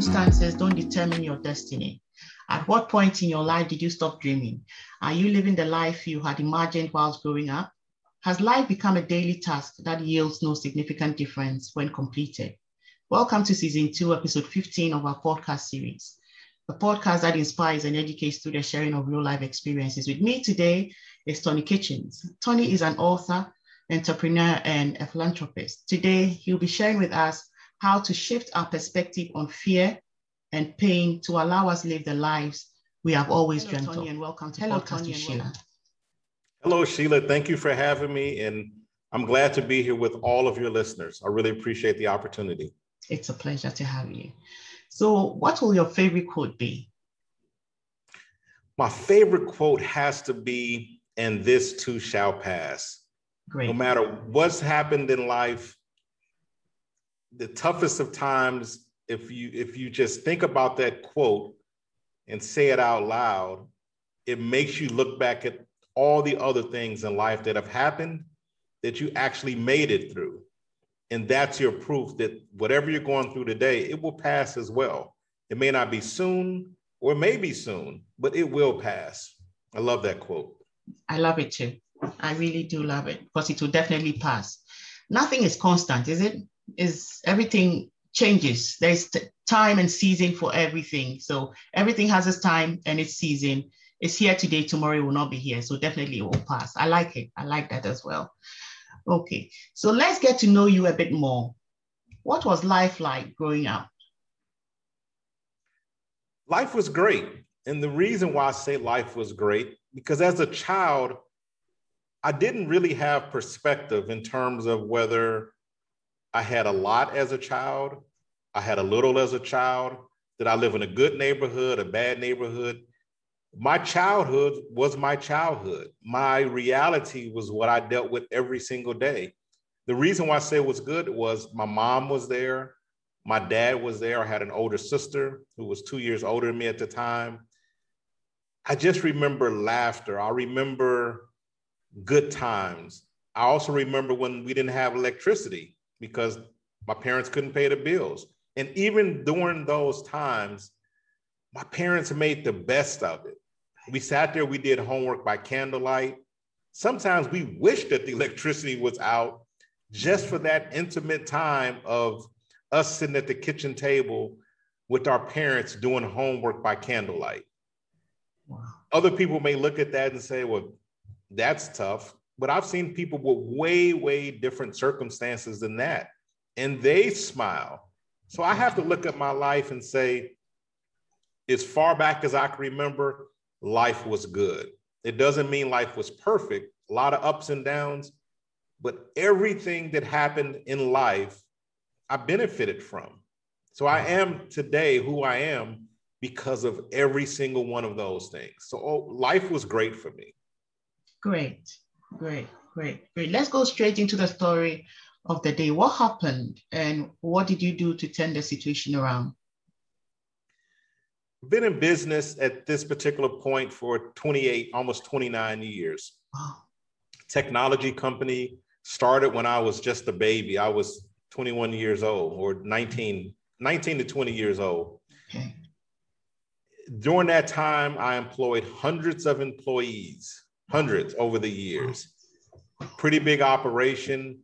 circumstances don't determine your destiny. At what point in your life did you stop dreaming? Are you living the life you had imagined whilst growing up? Has life become a daily task that yields no significant difference when completed? Welcome to season two, episode 15 of our podcast series, a podcast that inspires and educates through the sharing of real life experiences. With me today is Tony Kitchens. Tony is an author, entrepreneur, and a philanthropist. Today, he'll be sharing with us how to shift our perspective on fear and pain to allow us live the lives we have always Hello, dreamt Tony, of. And welcome to Hello, Podcast Tony, Sheila. Hello, Sheila. Thank you for having me. And I'm glad to be here with all of your listeners. I really appreciate the opportunity. It's a pleasure to have you. So, what will your favorite quote be? My favorite quote has to be, and this too shall pass. Great. No matter what's happened in life, the toughest of times if you if you just think about that quote and say it out loud it makes you look back at all the other things in life that have happened that you actually made it through. And that's your proof that whatever you're going through today it will pass as well. It may not be soon or maybe soon but it will pass. I love that quote. I love it too. I really do love it because it will definitely pass. Nothing is constant is it is everything changes. There's time and season for everything. So everything has its time and its season. It's here today, tomorrow it will not be here. So definitely it will pass. I like it. I like that as well. Okay, so let's get to know you a bit more. What was life like growing up? Life was great. And the reason why I say life was great, because as a child, I didn't really have perspective in terms of whether I had a lot as a child. I had a little as a child. Did I live in a good neighborhood, a bad neighborhood? My childhood was my childhood. My reality was what I dealt with every single day. The reason why I say it was good was my mom was there. My dad was there. I had an older sister who was two years older than me at the time. I just remember laughter. I remember good times. I also remember when we didn't have electricity because my parents couldn't pay the bills. And even during those times, my parents made the best of it. We sat there, we did homework by candlelight. Sometimes we wished that the electricity was out just for that intimate time of us sitting at the kitchen table with our parents doing homework by candlelight. Wow. Other people may look at that and say, well, that's tough but I've seen people with way, way different circumstances than that, and they smile. So I have to look at my life and say, as far back as I can remember, life was good. It doesn't mean life was perfect, a lot of ups and downs, but everything that happened in life, I benefited from. So I am today who I am because of every single one of those things. So oh, life was great for me. Great. Great, great, great. Let's go straight into the story of the day. What happened and what did you do to turn the situation around? Been in business at this particular point for 28, almost 29 years. Wow. Technology company started when I was just a baby. I was 21 years old or 19, 19 to 20 years old. Okay. During that time, I employed hundreds of employees hundreds over the years. Pretty big operation.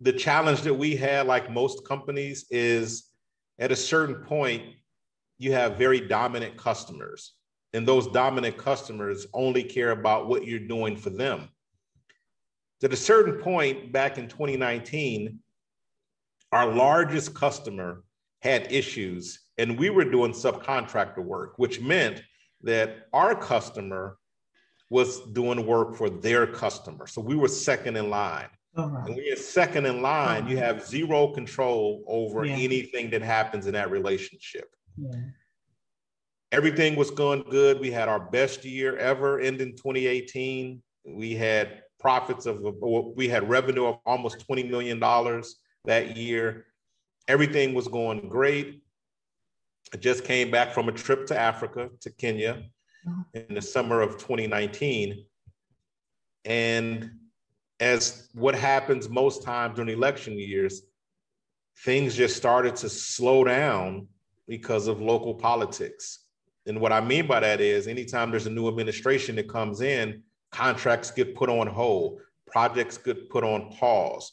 The challenge that we had, like most companies, is at a certain point, you have very dominant customers. And those dominant customers only care about what you're doing for them. At a certain point back in 2019, our largest customer had issues, and we were doing subcontractor work, which meant that our customer was doing work for their customer. So we were second in line. Uh-huh. And when you're second in line, you have zero control over yeah. anything that happens in that relationship. Yeah. Everything was going good. We had our best year ever ending 2018. We had profits of, we had revenue of almost $20 million that year. Everything was going great. I just came back from a trip to Africa, to Kenya in the summer of 2019. And as what happens most times during election years, things just started to slow down because of local politics. And what I mean by that is anytime there's a new administration that comes in, contracts get put on hold, projects get put on pause,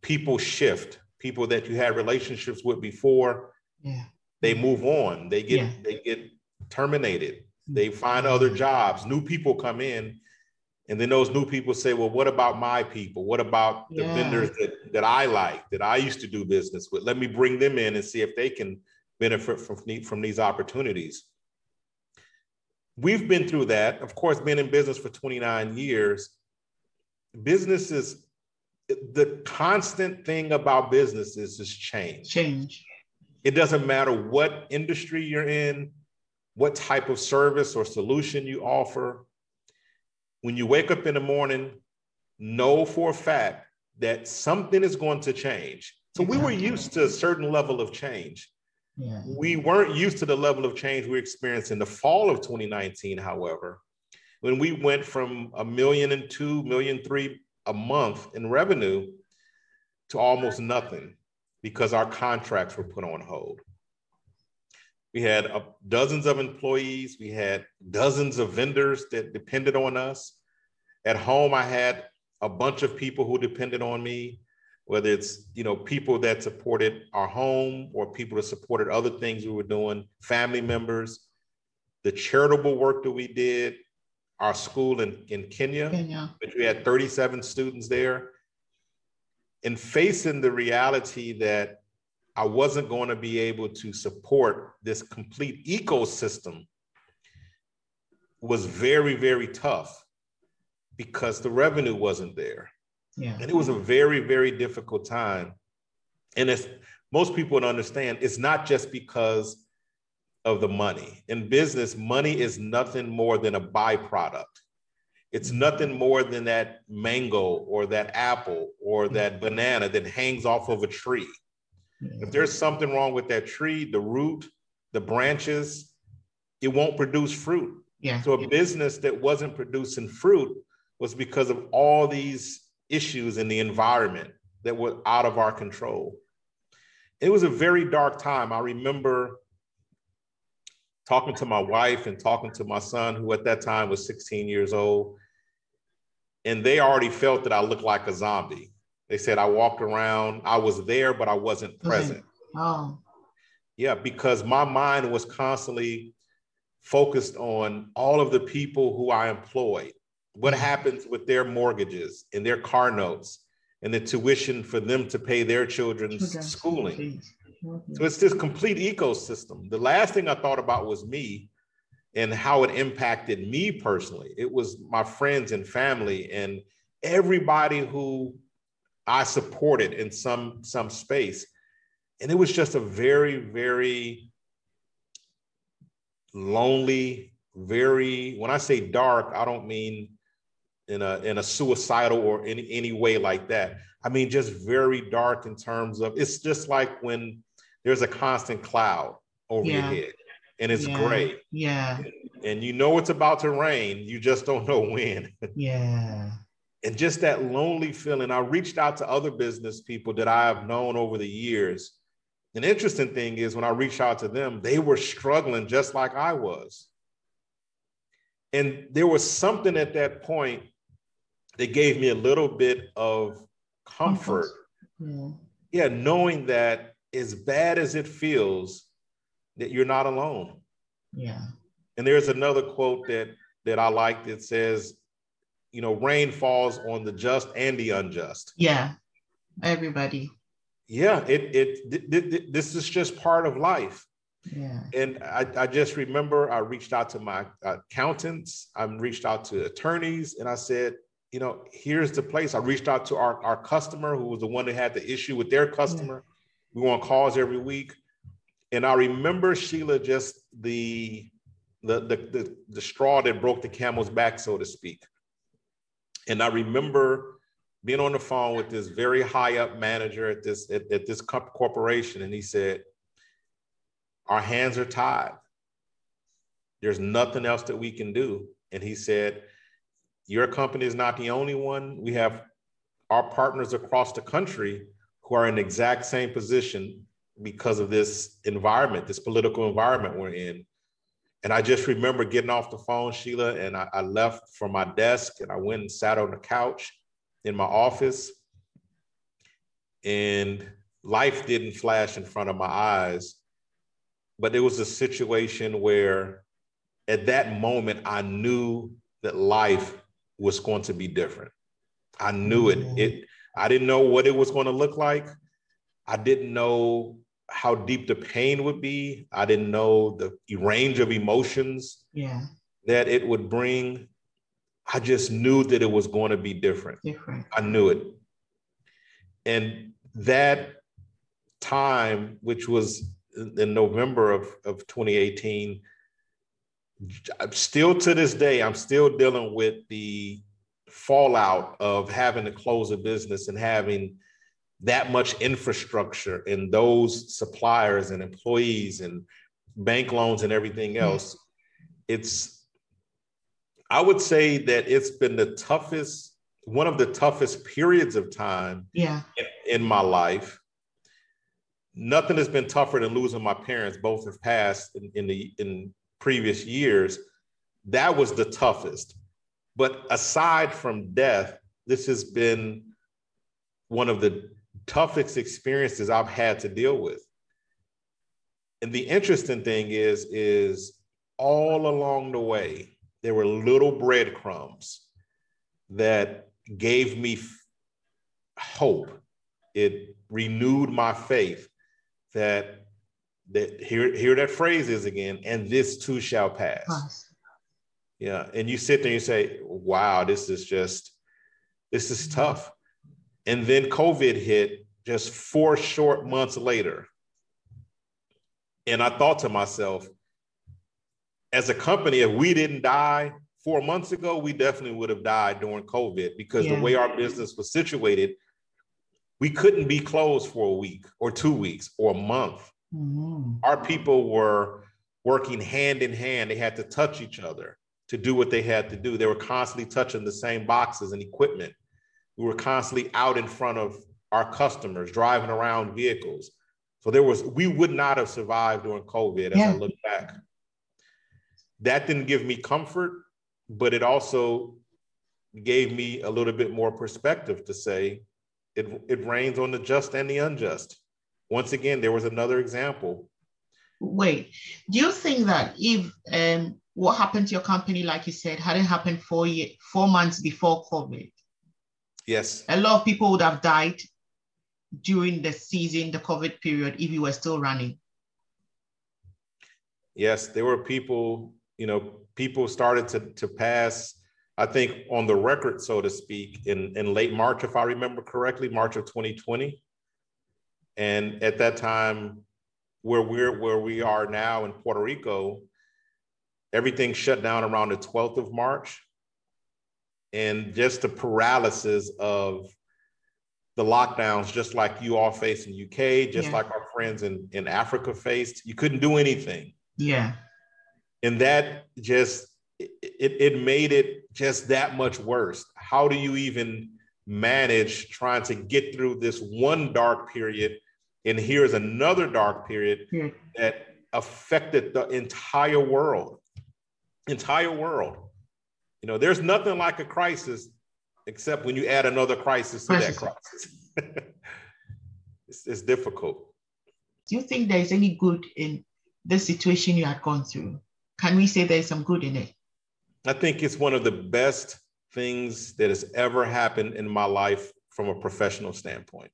people shift, people that you had relationships with before, Yeah. they move on, they get Yeah. they get terminated, they find other jobs, new people come in, and then those new people say, well, what about my people? What about the Yeah. vendors that, that I like, that I used to do business with? Let me bring them in and see if they can benefit from, from these opportunities. We've been through that. Of course, been in business for 29 years. Business is the constant thing about businesses is change. Change. It doesn't matter what industry you're in, what type of service or solution you offer. When you wake up in the morning, know for a fact that something is going to change. So we were used to a certain level of change. Yeah. We weren't used to the level of change we experienced in the fall of 2019, however, when we went from a million and two, million three a month in revenue to almost nothing because our contracts were put on hold. We had uh, dozens of employees, we had dozens of vendors that depended on us. At home, I had a bunch of people who depended on me whether it's you know people that supported our home or people that supported other things we were doing family members the charitable work that we did our school in, in kenya Kenya. which we had 37 students there and facing the reality that i wasn't going to be able to support this complete ecosystem was very very tough because the revenue wasn't there Yeah. and it was a very, very difficult time. And it's most people don't understand it's not just because of the money. In business, money is nothing more than a byproduct. It's nothing more than that mango or that apple or mm. that banana that hangs off of a tree. If there's something wrong with that tree, the root, the branches, it won't produce fruit. Yeah. So a business that wasn't producing fruit was because of all these issues in the environment that were out of our control. It was a very dark time. I remember talking to my wife and talking to my son, who at that time was 16 years old. And they already felt that I looked like a zombie. They said I walked around, I was there, but I wasn't present. Oh. Yeah, because my mind was constantly focused on all of the people who I employed. What mm. happens with their mortgages and their car notes and the tuition for them to pay their children's Children. schooling? Please. Mm-hmm. So it's this complete ecosystem. The last thing I thought about was me and how it impacted me personally. It was my friends and family and everybody who I supported in some some space. And it was just a very, very lonely, very, when I say dark, I don't mean in a in a suicidal or any any way like that. I mean just very dark in terms of it's just like when there's a constant cloud over your head and it's yeah. gray Yeah. and you know it's about to rain, you just don't know when. Yeah. And just that lonely feeling. I reached out to other business people that I have known over the years. An interesting thing is when I reached out to them, they were struggling just like I was. And there was something at that point that gave me a little bit of comfort. Yeah. Yeah, knowing that as bad as it feels, that you're not alone. Yeah. And there's another quote that that I like that says, you know, rain falls on the just and the unjust. Yeah. Everybody. Yeah, it it th- th- th- this is just part of life. Yeah. And I, I just remember I reached out to my accountants, I reached out to attorneys, and I said, you know, here's the place. I reached out to our, our customer who was the one that had the issue with their customer. We were on calls every week. And I remember Sheila just the the, the the the straw that broke the camel's back, so to speak. And I remember being on the phone with this very high up manager at this at, at this corporation, and he said, "Our hands are tied. There's nothing else that we can do." And he said, "Your company is not the only one. We have our partners across the country who are in the exact same position because of this environment, this political environment we're in. And I just remember getting off the phone, Sheila, and I, I left from my desk and I went and sat on the couch in my office. And life didn't flash in front of my eyes, but it was a situation where at that moment I knew that life was going to be different. I knew it. Mm-hmm. It I didn't know what it was going to look like. I didn't know how deep the pain would be. I didn't know the range of emotions yeah. that it would bring. I just knew that it was going to be different. Different. I knew it. And that time, which was in November of, of 2018, still to this day, I'm still dealing with the fallout of having to close a business and having that much infrastructure and those suppliers and employees and bank loans and everything hmm. else. It's, I would say that it's been the toughest, one of the toughest periods of time yeah. in, in my life. Nothing has been tougher than losing my parents. Both have passed in, in the in previous years. That was the toughest. But aside from death, this has been one of the toughest experiences I've had to deal with. And the interesting thing is, is all along the way, there were little breadcrumbs that gave me hope. It renewed my faith that that here, here that phrase is again, and this too shall pass. Yeah. And you sit there and you say, wow, this is just, this is mm-hmm. tough. And then COVID hit just four short months later. And I thought to myself, as a company, if we didn't die four months ago, we definitely would have died during COVID because yeah. the way our business was situated, we couldn't be closed for a week or two weeks or a month. Mm-hmm. Our people were working hand in hand, they had to touch each other to do what they had to do. They were constantly touching the same boxes and equipment. We were constantly out in front of our customers, driving around vehicles. So there was, we would not have survived during COVID as yeah. I look back. That didn't give me comfort, but it also gave me a little bit more perspective to say it, it rains on the just and the unjust. Once again, there was another example. Wait, do you think that if um, what happened to your company, like you said, hadn't happened four year, four months before COVID? Yes. A lot of people would have died during the season, the COVID period, if you were still running? Yes, there were people, you know, people started to, to pass, I think, on the record, so to speak, in, in late March, if I remember correctly, March of 2020. And at that time, where we're where we are now in Puerto Rico, everything shut down around the 12th of March. And just the paralysis of the lockdowns, just like you all faced in UK, just yeah. like our friends in, in Africa faced. You couldn't do anything. Yeah. And that just it, it made it just that much worse. How do you even manage trying to get through this one dark period? And here's another dark period yeah. that affected the entire world. Entire world. You know, there's nothing like a crisis except when you add another crisis to crisis. that crisis. it's, it's difficult. Do you think there is any good in the situation you had gone through? Can we say there's some good in it? I think it's one of the best things that has ever happened in my life from a professional standpoint.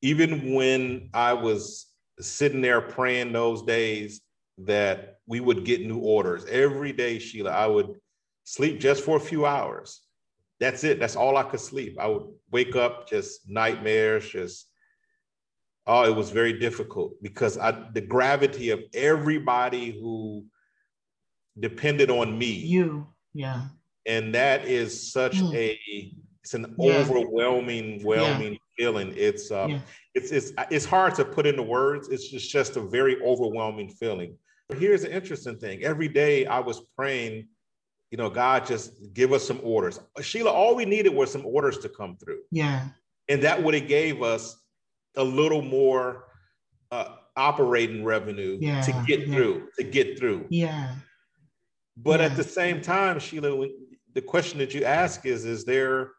Even when I was sitting there praying those days that we would get new orders every day, Sheila, I would sleep just for a few hours that's it. That's all I could sleep. I would wake up just nightmares, just oh, it was very difficult because I, the gravity of everybody who depended on me. You, yeah. And that is such mm. a it's an yeah. overwhelming, whelming yeah. feeling. It's um, yeah. it's it's it's hard to put into words. It's just just a very overwhelming feeling. But here's the interesting thing. Every day I was praying you know, God just give us some orders. Sheila, all we needed was some orders to come through. Yeah. And that would have gave us a little more uh, operating revenue Yeah, to get yeah. through, to get through. Yeah. But Yeah. at the same time, Sheila, the question that you ask is, is there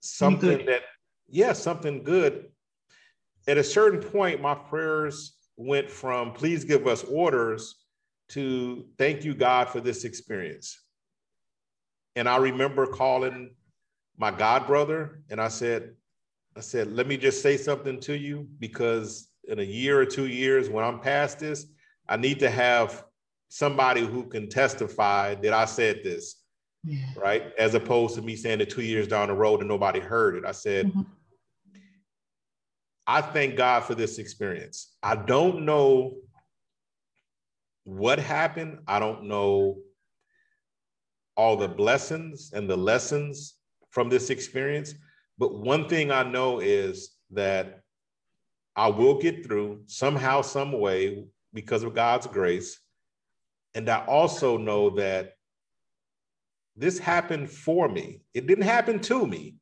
something that, yeah, something good? At a certain point, my prayers went from please give us orders to thank you, God, for this experience. And I remember calling my God brother and I said, I said, let me just say something to you because in a year or two years, when I'm past this, I need to have somebody who can testify that I said this, Yeah. right? As opposed to me saying it two years down the road and nobody heard it. I said, Mhm. I thank God for this experience. I don't know what happened. I don't know all the blessings and the lessons from this experience. But one thing I know is that I will get through somehow, some way, because of God's grace. And I also know that this happened for me. It didn't happen to me,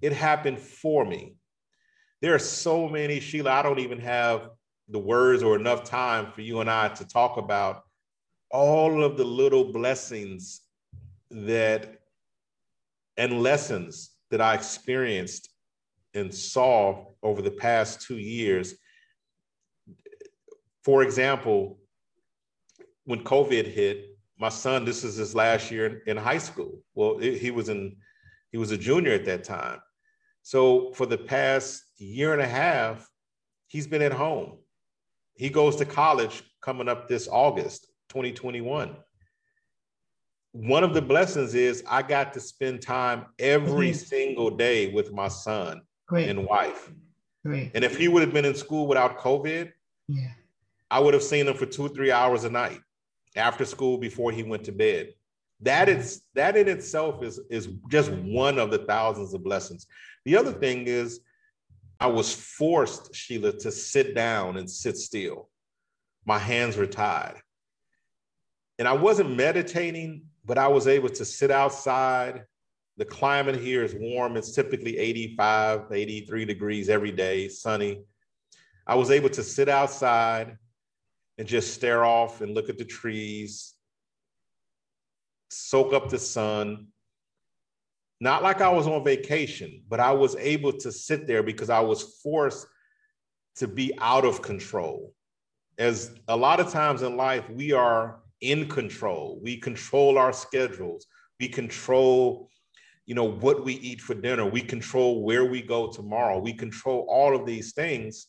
it happened for me. There are so many, Sheila, I don't even have the words or enough time for you and I to talk about all of the little blessings that and lessons that I experienced and saw over the past two years. For example, when COVID hit, my son, this is his last year in, high school. Well, he was in, he was a junior at that time. So for the past year and a half, he's been at home. He goes to college coming up this August, 2021. One of the blessings is I got to spend time every Mhm. single day with my son Great. and wife. Great. And if he would have been in school without COVID, Yeah. I would have seen him for two, three hours a night after school before he went to bed. That is that in itself is is just one of the thousands of blessings. The other thing is I was forced, Sheila, to sit down and sit still. My hands were tied. And I wasn't meditating, but I was able to sit outside. The climate here is warm. It's typically 85, 83 degrees every day, sunny. I was able to sit outside and just stare off and look at the trees, soak up the sun. Not like I was on vacation, but I was able to sit there because I was forced to be out of control. As a lot of times in life, we are in control. We control our schedules. We control, you know, what we eat for dinner. We control where we go tomorrow. We control all of these things.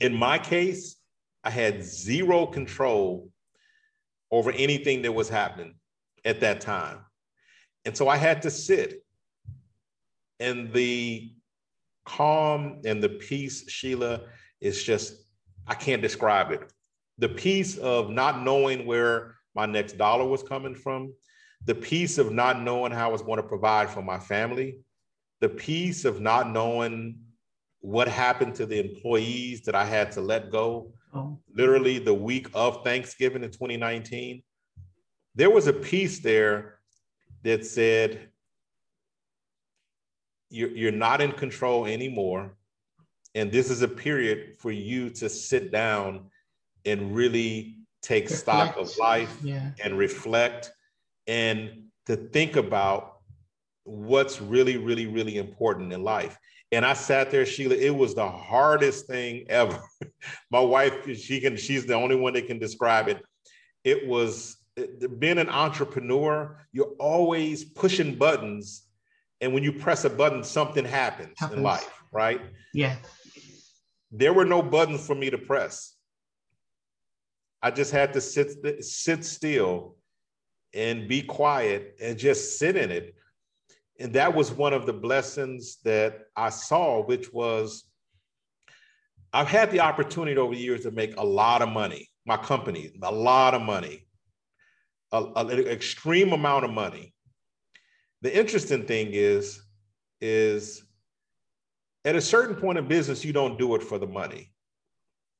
In my case, I had zero control over anything that was happening at that time. And so I had to sit. And the calm and the peace, Sheila, is just, I can't describe it. The peace of not knowing where my next dollar was coming from, the peace of not knowing how I was going to provide for my family, the peace of not knowing what happened to the employees that I had to let go Oh. literally the week of Thanksgiving in 2019, there was a peace there that said, you're, you're not in control anymore. And this is a period for you to sit down and really take stock of life Yeah. and reflect and to think about what's really, really, really important in life. And I sat there, Sheila, it was the hardest thing ever. My wife, she can, she's the only one that can describe it. It was being an entrepreneur, you're always pushing buttons. And when you press a button, something happens, in life, right? Yeah. There were no buttons for me to press. I just had to sit sit still and be quiet and just sit in it. And that was one of the blessings that I saw, which was I've had the opportunity over the years to make a lot of money, my company, a lot of money, an extreme amount of money. The interesting thing is, is at a certain point in business, you don't do it for the money.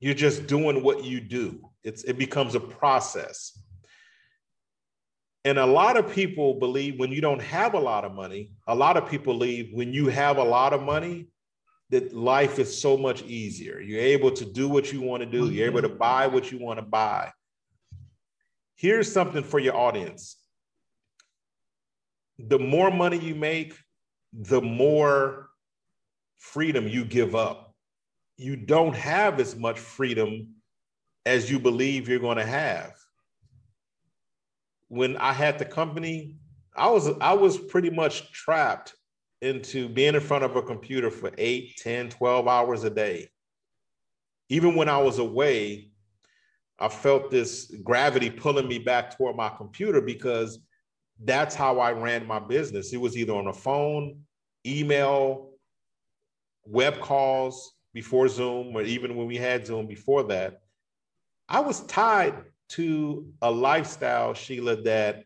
You're just doing what you do. It's, it becomes a process. And a lot of people believe when you don't have a lot of money, a lot of people believe when you have a lot of money, that life is so much easier. You're able to do what you want to do, you're able to mm-hmm. buy what you want to buy. Here's something for your audience the more money you make, the more freedom you give up. You don't have as much freedom as you believe you're going to have. When I had the company, I was I was pretty much trapped into being in front of a computer for 8, 10, 12 hours a day. Even when I was away, I felt this gravity pulling me back toward my computer because that's how I ran my business. It was either on a phone, email, web calls before Zoom, or even when we had Zoom before that. I was tied to a lifestyle, Sheila, that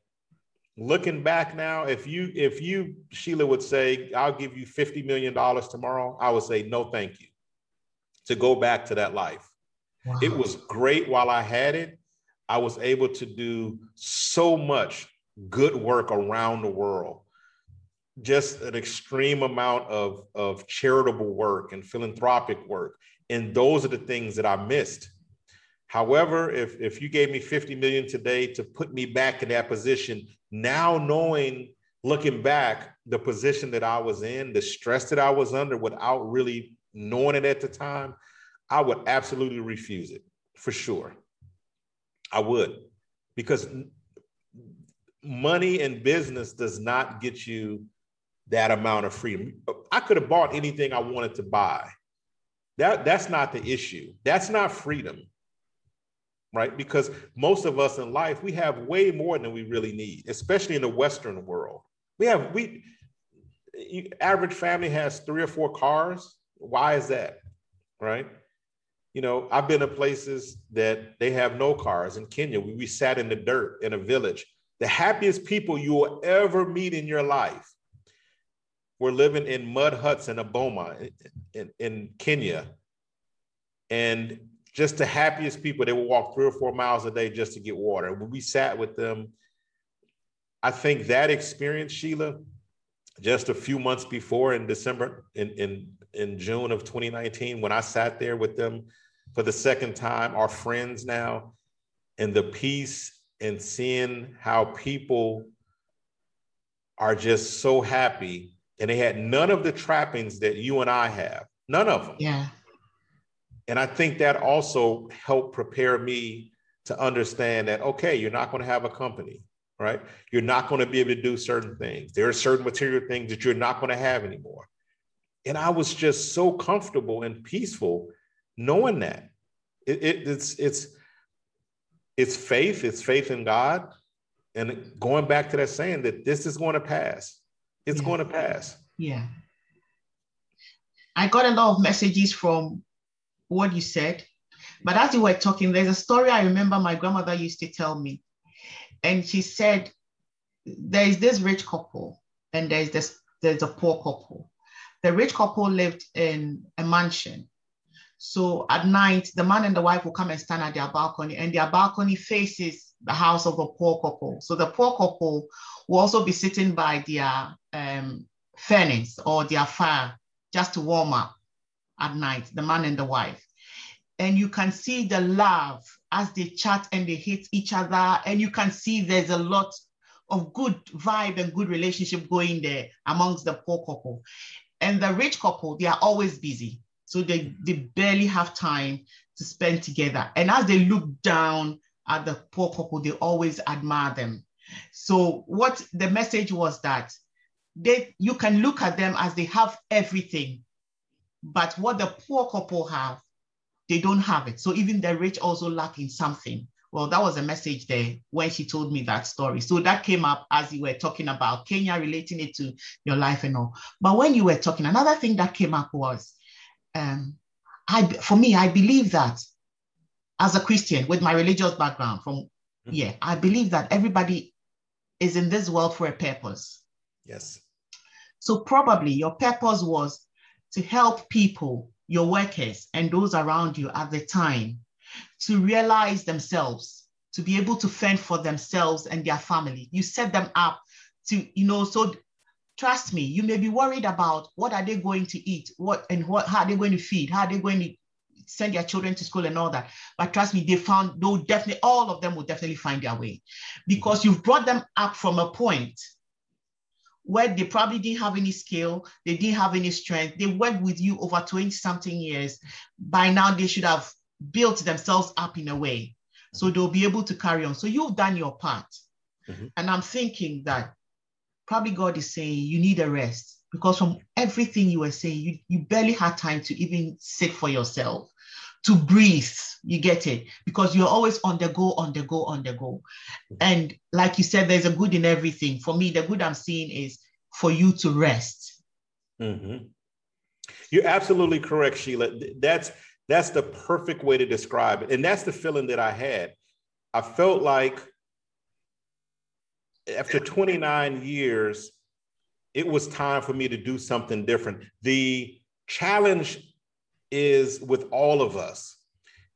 looking back now, if you, if you, Sheila would say, I'll give you $50 million tomorrow, I would say, no, thank you, to go back to that life. Wow. It was great while I had it. I was able to do so much good work around the world just an extreme amount of, of charitable work and philanthropic work and those are the things that i missed however if, if you gave me 50 million today to put me back in that position now knowing looking back the position that i was in the stress that i was under without really knowing it at the time i would absolutely refuse it for sure i would because money and business does not get you that amount of freedom. I could have bought anything I wanted to buy. That that's not the issue. That's not freedom. Right? Because most of us in life, we have way more than we really need, especially in the Western world. We have we average family has three or four cars. Why is that? Right? You know, I've been to places that they have no cars in Kenya. We, we sat in the dirt in a village the happiest people you will ever meet in your life were living in mud huts in Aboma in, in Kenya. And just the happiest people, they would walk three or four miles a day just to get water. When we sat with them, I think that experience, Sheila, just a few months before in December, in, in, in June of 2019, when I sat there with them for the second time, our friends now, and the peace and seeing how people are just so happy and they had none of the trappings that you and I have, none of them. Yeah. And I think that also helped prepare me to understand that, okay, you're not going to have a company, right? You're not going to be able to do certain things. There are certain material things that you're not going to have anymore. And I was just so comfortable and peaceful knowing that. It, it, it's, it's, it's faith, it's faith in God. And going back to that saying that this is going to pass, it's yeah. going to pass. Yeah. I got a lot of messages from what you said. But as you were talking, there's a story I remember my grandmother used to tell me. And she said, there is this rich couple and there's this there's a poor couple. The rich couple lived in a mansion so at night, the man and the wife will come and stand at their balcony, and their balcony faces the house of the poor couple. So the poor couple will also be sitting by their um, furnace or their fire just to warm up at night, the man and the wife. And you can see the love as they chat and they hit each other. And you can see there's a lot of good vibe and good relationship going there amongst the poor couple. And the rich couple, they are always busy. So they, they barely have time to spend together. And as they look down at the poor couple, they always admire them. So what the message was that they you can look at them as they have everything, but what the poor couple have, they don't have it. So even the rich also lacking something. Well, that was a message there when she told me that story. So that came up as you were talking about Kenya, relating it to your life and all. But when you were talking, another thing that came up was um, I, for me, I believe that as a Christian with my religious background from, mm-hmm. yeah, I believe that everybody is in this world for a purpose. Yes. So probably your purpose was to help people, your workers, and those around you at the time to realize themselves, to be able to fend for themselves and their family. You set them up to, you know, so trust me, you may be worried about what are they going to eat, what and what how are they going to feed, how are they going to send their children to school and all that. But trust me, they found they'll definitely all of them will definitely find their way because you've brought them up from a point where they probably didn't have any skill, they didn't have any strength. They worked with you over 20 something years. By now, they should have built themselves up in a way. So they'll be able to carry on. So you've done your part. Mm-hmm. And I'm thinking that probably God is saying you need a rest because from everything you were saying, you, you barely had time to even sit for yourself, to breathe. You get it? Because you're always on the go, on the go, on the go. And like you said, there's a good in everything. For me, the good I'm seeing is for you to rest. Mm-hmm. You're absolutely correct, Sheila. That's that's the perfect way to describe it. And that's the feeling that I had. I felt like after 29 years, it was time for me to do something different. The challenge is with all of us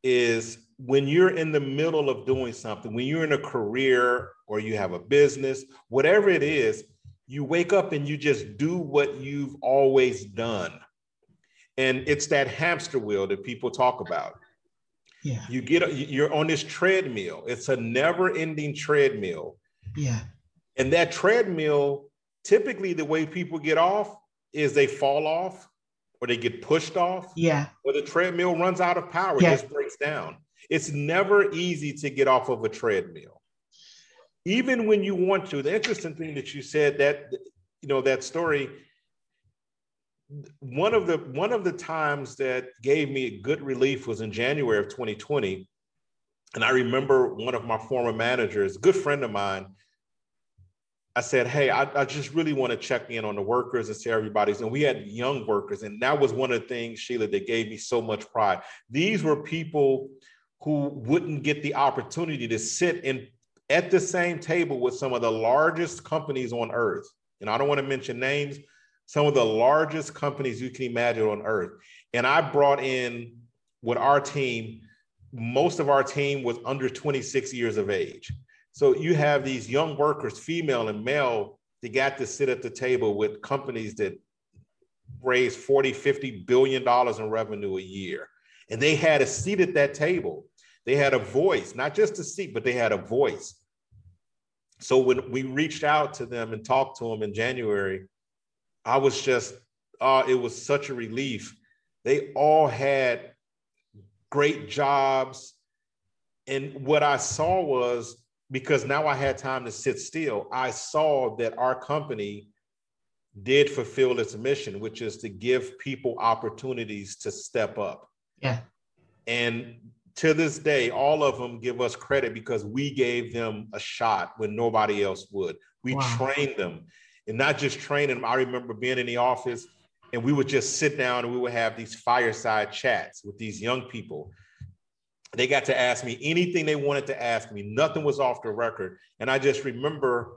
is when you're in the middle of doing something, when you're in a career or you have a business, whatever it is, you wake up and you just do what you've always done. And it's that hamster wheel that people talk about. Yeah. You get you're on this treadmill. It's a never-ending treadmill. Yeah. And that treadmill, typically the way people get off is they fall off or they get pushed off. Yeah. Or the treadmill runs out of power, yeah. just breaks down. It's never easy to get off of a treadmill. Even when you want to, the interesting thing that you said that, you know, that story, one of the one of the times that gave me a good relief was in January of 2020. And I remember one of my former managers, good friend of mine, I said, Hey, I, I, just really want to check in on the workers and see everybody's. And we had young workers. And that was one of the things, Sheila, that gave me so much pride. These were people who wouldn't get the opportunity to sit in at the same table with some of the largest companies on earth. And I don't want to mention names, some of the largest companies you can imagine on earth. And I brought in with our team, most of our team was under 26 years of age. So you have these young workers, female and male, they got to sit at the table with companies that raise 40, 50 billion dollars in revenue a year. And they had a seat at that table. They had a voice, not just a seat, but they had a voice. So when we reached out to them and talked to them in January, I was just, uh, it was such a relief. They all had great jobs. And what I saw was because now I had time to sit still, I saw that our company did fulfill its mission, which is to give people opportunities to step up. Yeah. And to this day, all of them give us credit because we gave them a shot when nobody else would. We wow. trained them and not just training them. I remember being in the office and we would just sit down and we would have these fireside chats with these young people they got to ask me anything they wanted to ask me. Nothing was off the record. And I just remember,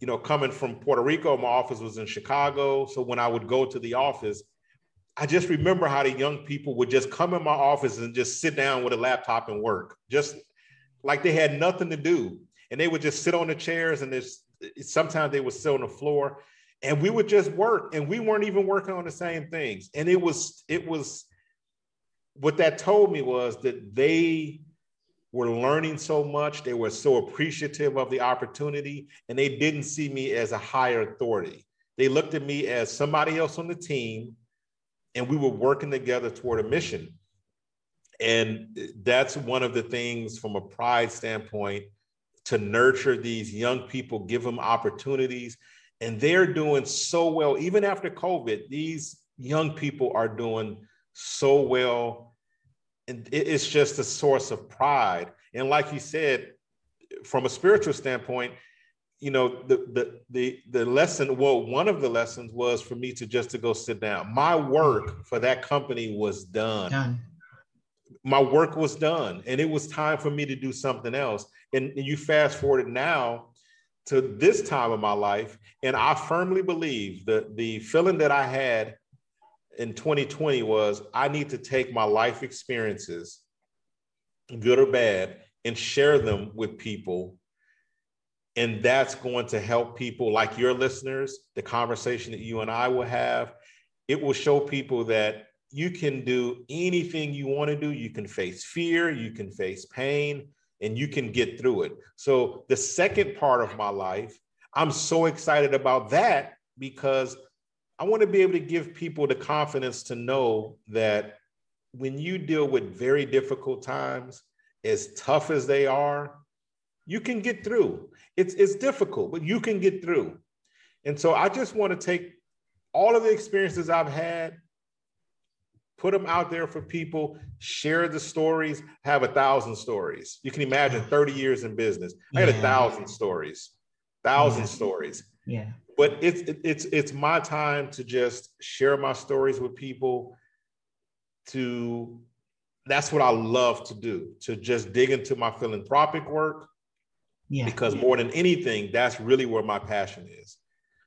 you know, coming from Puerto Rico, my office was in Chicago. So when I would go to the office, I just remember how the young people would just come in my office and just sit down with a laptop and work, just like they had nothing to do. And they would just sit on the chairs and there's sometimes they would sit on the floor and we would just work and we weren't even working on the same things. And it was, it was, what that told me was that they were learning so much, they were so appreciative of the opportunity, and they didn't see me as a higher authority. They looked at me as somebody else on the team, and we were working together toward a mission. And that's one of the things from a pride standpoint to nurture these young people, give them opportunities. And they're doing so well, even after COVID, these young people are doing so well. And it's just a source of pride. And like you said, from a spiritual standpoint, you know, the the the the lesson, well, one of the lessons was for me to just to go sit down. My work for that company was done. done. My work was done, and it was time for me to do something else. And, and you fast forward now to this time of my life, and I firmly believe that the feeling that I had in 2020 was I need to take my life experiences, good or bad, and share them with people And that's going to help people like your listeners, the conversation that you and I will have. It will show people that you can do anything you want to do. You can face fear, you can face pain, and you can get through it. So, the second part of my life, I'm so excited about that because I want to be able to give people the confidence to know that when you deal with very difficult times, as tough as they are, you can get through. It's, it's difficult, but you can get through. And so I just want to take all of the experiences I've had, put them out there for people, share the stories, have a thousand stories. You can imagine 30 years in business. I had a thousand stories, thousand yeah. stories. Yeah. But it's it's it's my time to just share my stories with people to that's what I love to do, to just dig into my philanthropic work. Yeah. Because more than anything, that's really where my passion is.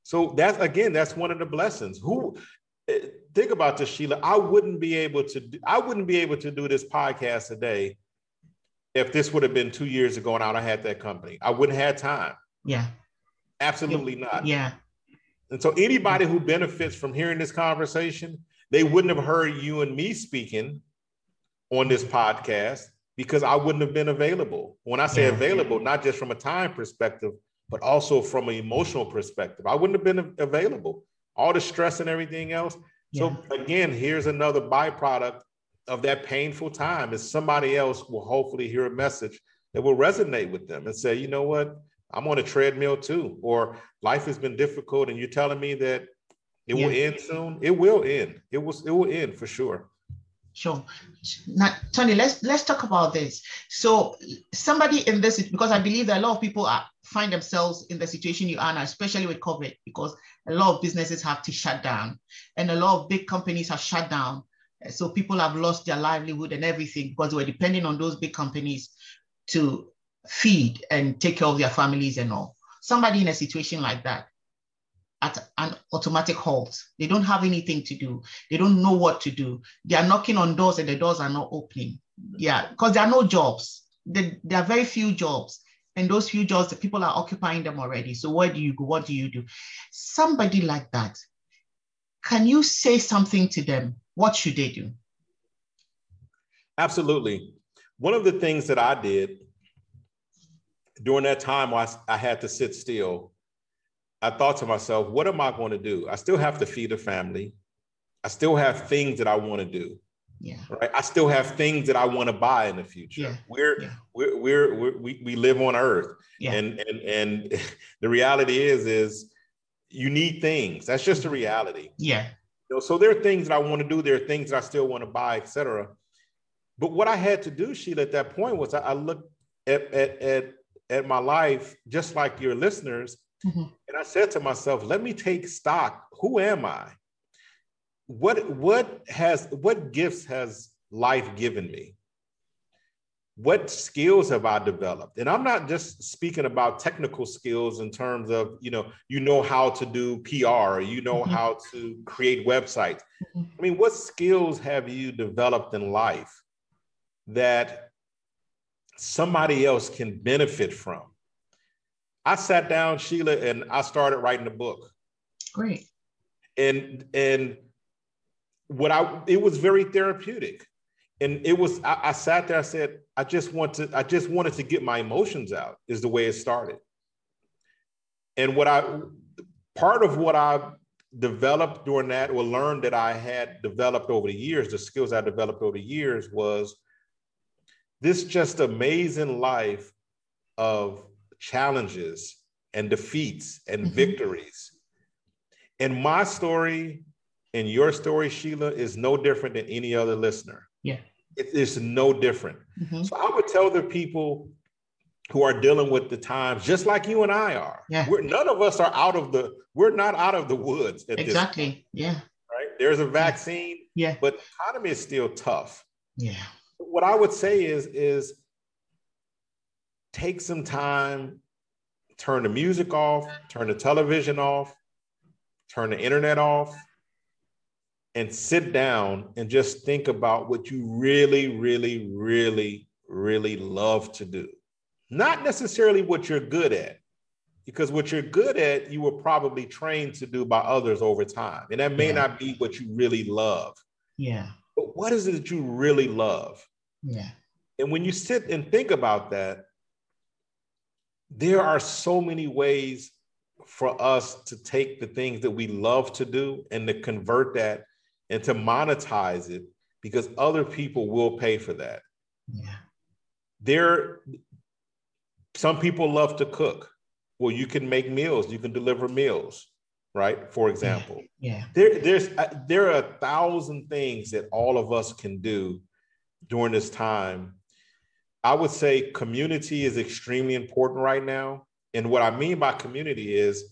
So that's again, that's one of the blessings. Who eh, think about this, Sheila? I wouldn't be able to. Do, I wouldn't be able to do this podcast today if this would have been two years ago and I had that company. I wouldn't have had time. Yeah. Absolutely not. Yeah. And so anybody who benefits from hearing this conversation, they wouldn't have heard you and me speaking on this podcast because I wouldn't have been available. When I say yeah. available, not just from a time perspective, but also from an emotional perspective, I wouldn't have been available. All the stress and everything else. Yeah. So again, here's another byproduct of that painful time is somebody else will hopefully hear a message that will resonate with them and say, you know what, I'm on a treadmill too, or life has been difficult, and you're telling me that it yeah. will end soon. It will end. It was. It will end for sure. Sure. Now, Tony, let's let's talk about this. So, somebody in this, because I believe that a lot of people are find themselves in the situation you are now, especially with COVID, because a lot of businesses have to shut down, and a lot of big companies have shut down. So people have lost their livelihood and everything because they were depending on those big companies to feed and take care of their families and all. Somebody in a situation like that, at an automatic halt. They don't have anything to do. They don't know what to do. They are knocking on doors and the doors are not opening. Yeah, because there are no jobs. There, there are very few jobs. And those few jobs, the people are occupying them already. So where do you go? What do you do? Somebody like that, can you say something to them? What should they do? Absolutely. One of the things that I did during that time, I, I had to sit still I thought to myself, what am I going to do? I still have to feed a family. I still have things that I want to do. Yeah. Right. I still have things that I want to buy in the future. Yeah. We're, yeah. we're, we're, we're, we, we live on earth. Yeah. And, and, and the reality is, is you need things. That's just a reality. Yeah. You know, so there are things that I want to do. There are things that I still want to buy, etc. But what I had to do, Sheila, at that point was I, I looked at, at, at, at my life, just like your listeners, Mm-hmm. And I said to myself, let me take stock. Who am I? What what has what gifts has life given me? What skills have I developed? And I'm not just speaking about technical skills in terms of, you know, you know how to do PR or you know mm-hmm. how to create websites. Mm-hmm. I mean, what skills have you developed in life that somebody else can benefit from? I sat down, Sheila, and I started writing a book. Great. And and what I it was very therapeutic. And it was I, I sat there, I said, I just want to, I just wanted to get my emotions out, is the way it started. And what I part of what I developed during that or learned that I had developed over the years, the skills I developed over the years was this just amazing life of challenges and defeats and mm-hmm. victories. And my story and your story, Sheila, is no different than any other listener. Yeah. It is no different. Mm-hmm. So I would tell the people who are dealing with the times, just like you and I are. Yeah. We're none of us are out of the, we're not out of the woods. exactly. Yeah. Right. There's a vaccine. Yeah. But the economy is still tough. Yeah. What I would say is, is take some time, turn the music off, turn the television off, turn the internet off, and sit down and just think about what you really, really, really, really love to do. Not necessarily what you're good at, because what you're good at, you were probably trained to do by others over time. And that may yeah. not be what you really love. Yeah. But what is it that you really love? Yeah. And when you sit and think about that, there are so many ways for us to take the things that we love to do and to convert that and to monetize it because other people will pay for that. Yeah. There, some people love to cook. Well, you can make meals, you can deliver meals, right? For example. Yeah. There, there's uh, there are a thousand things that all of us can do during this time. I would say community is extremely important right now. And what I mean by community is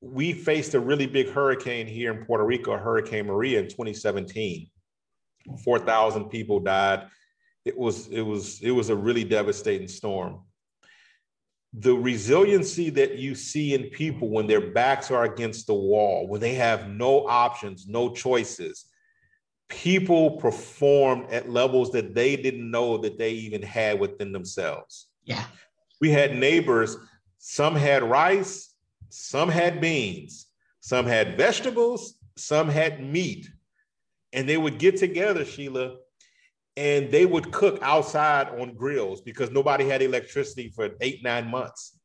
we faced a really big hurricane here in Puerto Rico, Hurricane Maria in 2017. 4,000 people died. It was it was it was a really devastating storm. The resiliency that you see in people when their backs are against the wall, when they have no options, no choices, people performed at levels that they didn't know that they even had within themselves. Yeah. We had neighbors, some had rice, some had beans, some had vegetables, some had meat. And they would get together, Sheila, and they would cook outside on grills because nobody had electricity for eight, nine months.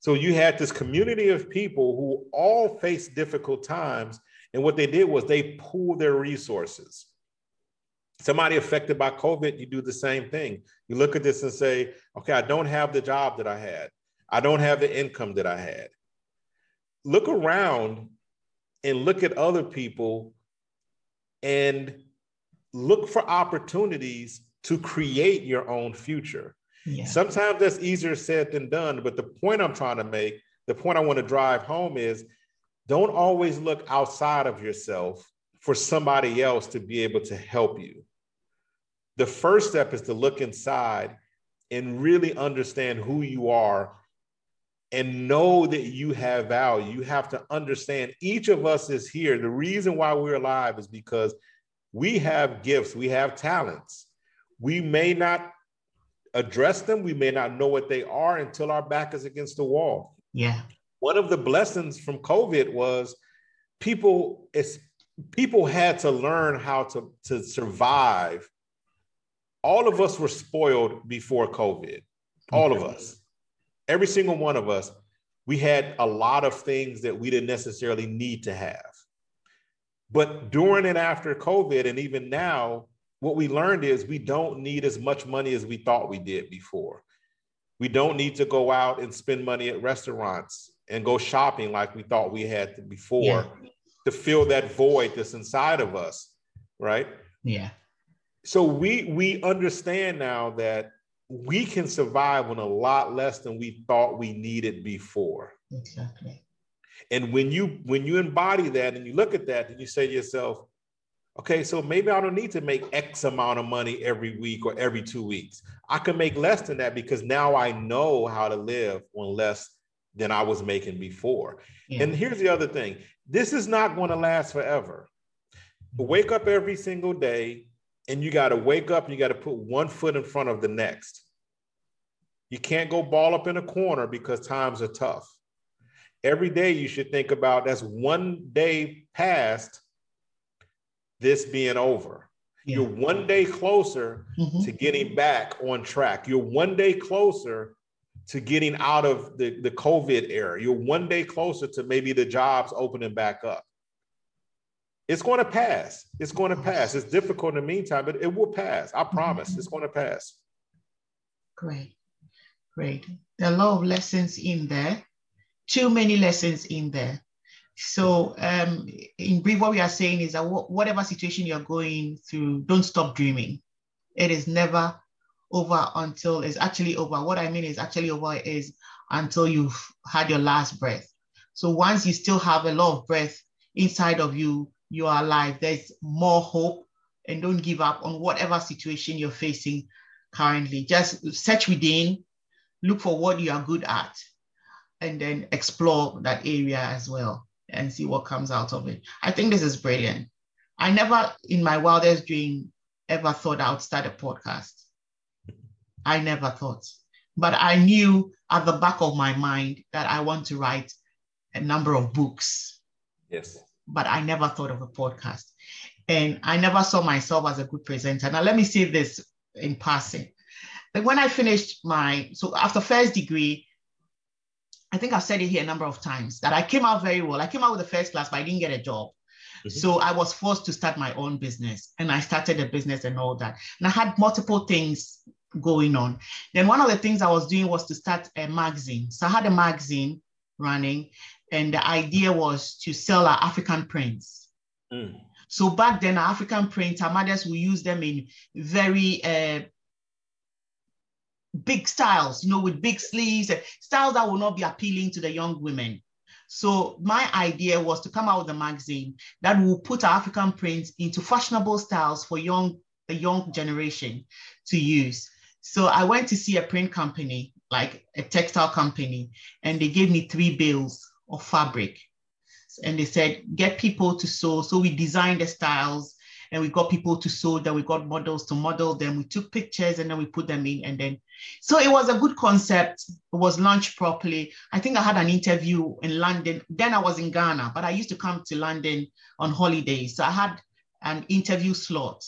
So you had this community of people who all faced difficult times. And what they did was they pooled their resources. Somebody affected by COVID, you do the same thing. You look at this and say, okay, I don't have the job that I had. I don't have the income that I had. Look around and look at other people and look for opportunities to create your own future. Yeah. Sometimes that's easier said than done. But the point I'm trying to make, the point I want to drive home is don't always look outside of yourself for somebody else to be able to help you. The first step is to look inside and really understand who you are and know that you have value. You have to understand each of us is here. The reason why we're alive is because we have gifts, we have talents. We may not address them, we may not know what they are until our back is against the wall. Yeah. One of the blessings from COVID was people it's people had to learn how to, to survive. All of us were spoiled before COVID. All of us every single one of us, we had a lot of things that we didn't necessarily need to have. But during and after COVID, and even now, what we learned is we don't need as much money as we thought we did before. We don't need to go out and spend money at restaurants and go shopping like we thought we had to before yeah. to fill that void that's inside of us, right? Yeah. So we we understand now that we can survive on a lot less than we thought we needed before. Exactly. And when you when you embody that and you look at that and you say to yourself, okay, so maybe I don't need to make X amount of money every week or every two weeks. I can make less than that because now I know how to live on less than I was making before. Yeah. And here's the other thing this is not going to last forever. Wake up every single day and you got to wake up and you got to put one foot in front of the next. You can't go ball up in a corner because times are tough. Every day you should think about that's one day past this being over. Yeah. You're one day closer mm-hmm. to getting back on track. You're one day closer to getting out of the, the COVID era. You're one day closer to maybe the jobs opening back up. It's going to pass. It's going to pass. It's difficult in the meantime, but it will pass. I promise. It's going to pass. Great. Great. There are a lot of lessons in there. Too many lessons in there. So, um, in brief, what we are saying is that whatever situation you're going through, don't stop dreaming. It is never over until it's actually over. What I mean is actually over is until you've had your last breath. So once you still have a lot of breath inside of you, you are alive. There's more hope and don't give up on whatever situation you're facing currently. Just search within, look for what you are good at, and then explore that area as well and see what comes out of it. I think this is brilliant. I never, in my wildest dream, ever thought I would start a podcast. I never thought. But I knew at the back of my mind that I want to write a number of books. Yes. But I never thought of a podcast. And I never saw myself as a good presenter. Now, let me say this in passing. Like when I finished my, so after first degree, I think I've said it here a number of times that I came out very well. I came out with the first class, but I didn't get a job. Mm-hmm. So I was forced to start my own business and I started a business and all that. And I had multiple things going on. Then one of the things I was doing was to start a magazine. So I had a magazine running and the idea was to sell our African prints. Mm. So back then, our African prints, our mothers will use them in very uh, big styles, you know, with big sleeves, styles that will not be appealing to the young women. So my idea was to come out with a magazine that will put our African prints into fashionable styles for young the young generation to use. So I went to see a print company, like a textile company, and they gave me three bales of fabric. And they said, get people to sew. So we designed the styles and we got people to sew them. We got models to model them. We took pictures and then we put them in. And then, so it was a good concept. It was launched properly. I think I had an interview in London. Then I was in Ghana, but I used to come to London on holidays. So I had an interview slot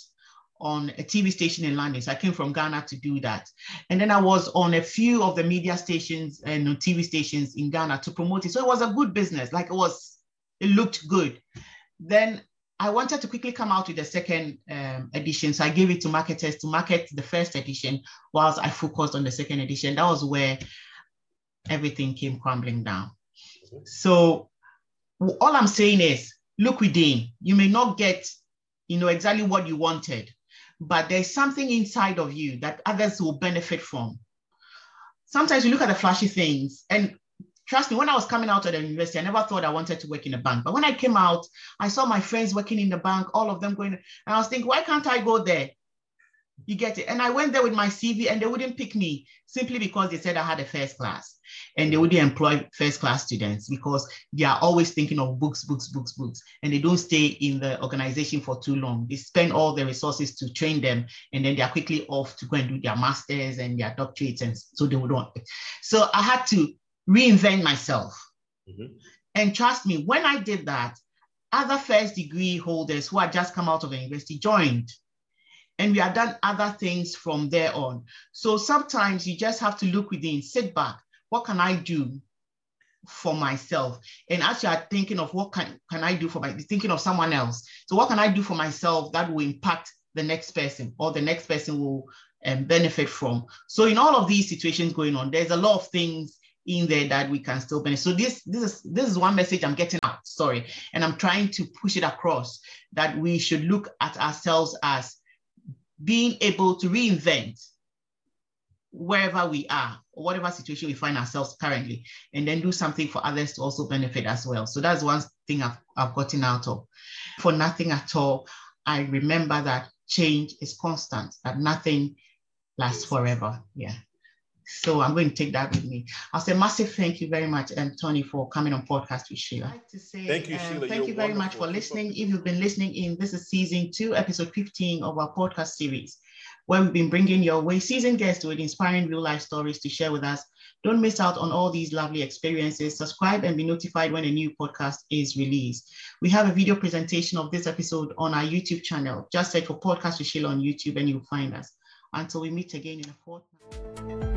on a TV station in London. So I came from Ghana to do that. And then I was on a few of the media stations and TV stations in Ghana to promote it. So it was a good business. Like it was, it looked good. Then I wanted to quickly come out with the second um, edition. So I gave it to marketers to market the first edition whilst I focused on the second edition. That was where everything came crumbling down. So all I'm saying is look within. You may not get, you know, exactly what you wanted, but there's something inside of you that others will benefit from. Sometimes you look at the flashy things and trust me, when I was coming out of the university, I never thought I wanted to work in a bank. But when I came out, I saw my friends working in the bank, all of them going, and I was thinking, why can't I go there? You get it. And I went there with my CV and they wouldn't pick me simply because they said I had a first class and they wouldn't employ first class students because they are always thinking of books, books, books, books, and they don't stay in the organization for too long. They spend all the resources to train them and then they are quickly off to go and do their masters and their doctorates. And so they would want. So I had to reinvent myself. Mm-hmm. And trust me, when I did that, other first degree holders who had just come out of the university joined. And we had done other things from there on. So sometimes you just have to look within, sit back. What can I do for myself? And as you are thinking of what can, can I do for my thinking of someone else. So what can I do for myself that will impact the next person or the next person will um, benefit from? So in all of these situations going on, there's a lot of things in there that we can still benefit. So this this is this is one message I'm getting out, sorry, and I'm trying to push it across that we should look at ourselves as being able to reinvent wherever we are or whatever situation we find ourselves currently and then do something for others to also benefit as well. So that's one thing i've, I've gotten out of. For nothing at all i remember that change is constant that nothing lasts forever. Yeah so I'm going to take that with me. I'll say massive thank you very much, um, Tony, for coming on podcast with Sheila. I'd like to say thank you, um, Sheila. Thank You're you very much for listening. If you've been listening in, this is season two, episode 15 of our podcast series, where we've been bringing your way season guests with inspiring real life stories to share with us. Don't miss out on all these lovely experiences. Subscribe and be notified when a new podcast is released. We have a video presentation of this episode on our YouTube channel. Just search for Podcast with Sheila on YouTube and you'll find us. Until we meet again in a fortnight.